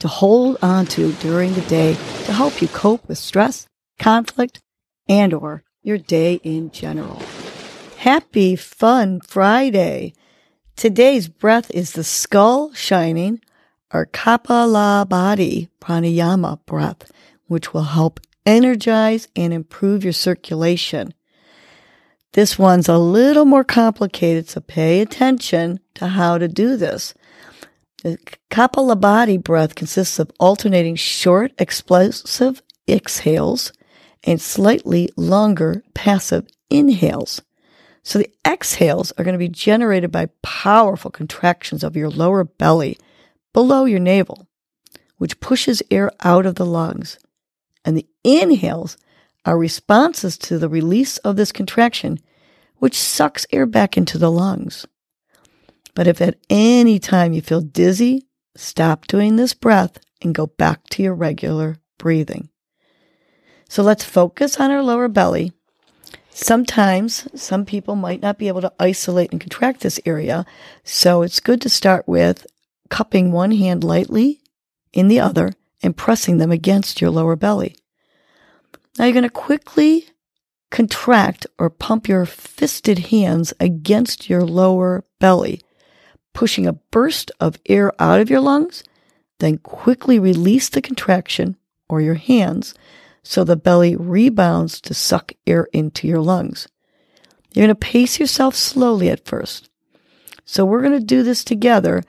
to hold on to during the day to help you cope with stress, conflict, and or your day in general. Happy fun Friday. Today's breath is the skull shining or Kapalabhati pranayama breath, which will help energize and improve your circulation. This one's a little more complicated, so pay attention to how to do this. The Kapalabhati breath consists of alternating short, explosive exhales and slightly longer passive inhales. So the exhales are going to be generated by powerful contractions of your lower belly below your navel, which pushes air out of the lungs. And the inhales are responses to the release of this contraction, which sucks air back into the lungs. But if at any time you feel dizzy, stop doing this breath and go back to your regular breathing. So let's focus on our lower belly. Sometimes some people might not be able to isolate and contract this area. So it's good to start with cupping one hand lightly in the other and pressing them against your lower belly. Now you're going to quickly contract or pump your fisted hands against your lower belly, pushing a burst of air out of your lungs, then quickly release the contraction or your hands so the belly rebounds to suck air into your lungs. You're going to pace yourself slowly at first. So we're going to do this together,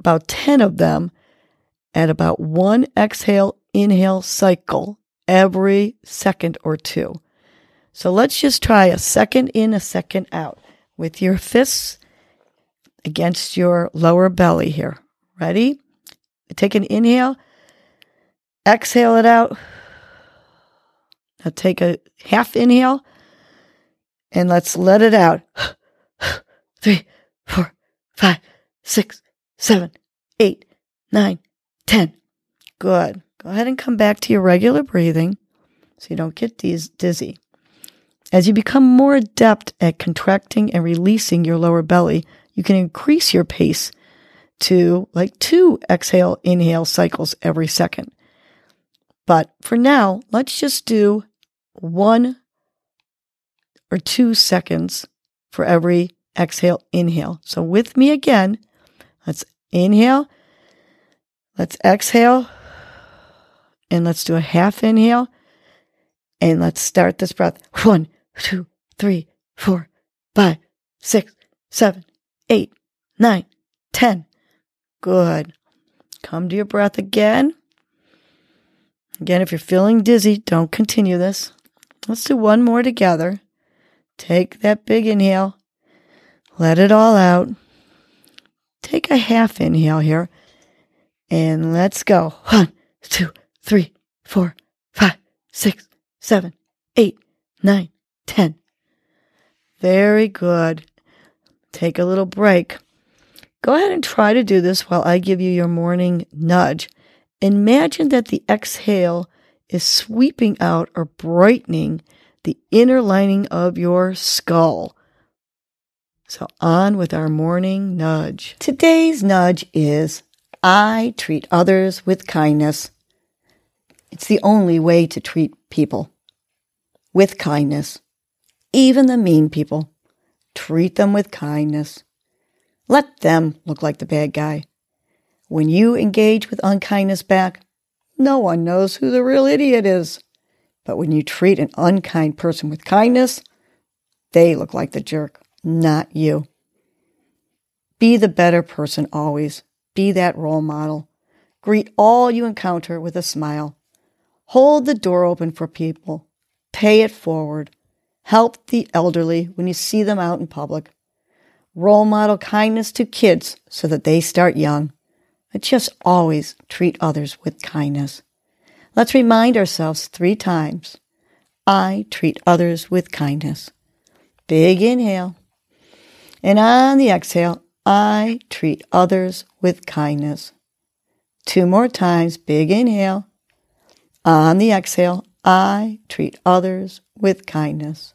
about 10 of them at about one exhale, inhale cycle every second or two. So let's just try a second in, a second out with your fists against your lower belly here. Ready? Take an inhale, exhale it out. Now take a half inhale and let's let it out. Three, four, five, six, seven, eight, nine, ten. Good. Go ahead and come back to your regular breathing so you don't get these dizzy. As you become more adept at contracting and releasing your lower belly, you can increase your pace to like two exhale inhale cycles every second. But for now, let's just do one or two seconds for every exhale, inhale. So with me again, let's inhale, let's exhale, and let's do a half inhale. And let's start this breath. One, two, three, four, five, six, seven, eight, nine, ten. Good. Come to your breath again. Again, if you're feeling dizzy, don't continue this. Let's do one more together. Take that big inhale. Let it all out. Take a half inhale here. And let's go. One, two, three, four, five, six, seven, eight, nine, ten. Very good. Take a little break. Go ahead and try to do this while I give you your morning nudge. Imagine that the exhale is sweeping out or brightening the inner lining of your skull. So, on with our morning nudge. Today's nudge is I treat others with kindness. It's the only way to treat people with kindness. Even the mean people. Treat them with kindness. Let them look like the bad guy. When you engage with unkindness back, no one knows who the real idiot is. But when you treat an unkind person with kindness, they look like the jerk, not you. Be the better person always. Be that role model. Greet all you encounter with a smile. Hold the door open for people. Pay it forward. Help the elderly when you see them out in public. Role model kindness to kids so that they start young. But just always treat others with kindness. Let's remind ourselves three times I treat others with kindness. Big inhale. And on the exhale, I treat others with kindness. Two more times. Big inhale. On the exhale, I treat others with kindness.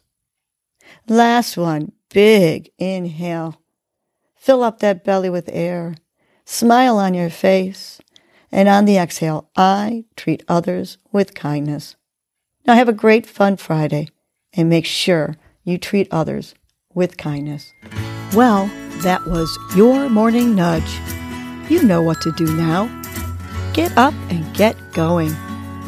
Last one. Big inhale. Fill up that belly with air. Smile on your face. And on the exhale, I treat others with kindness. Now have a great fun Friday and make sure you treat others with kindness. Well, that was your morning nudge. You know what to do now. Get up and get going.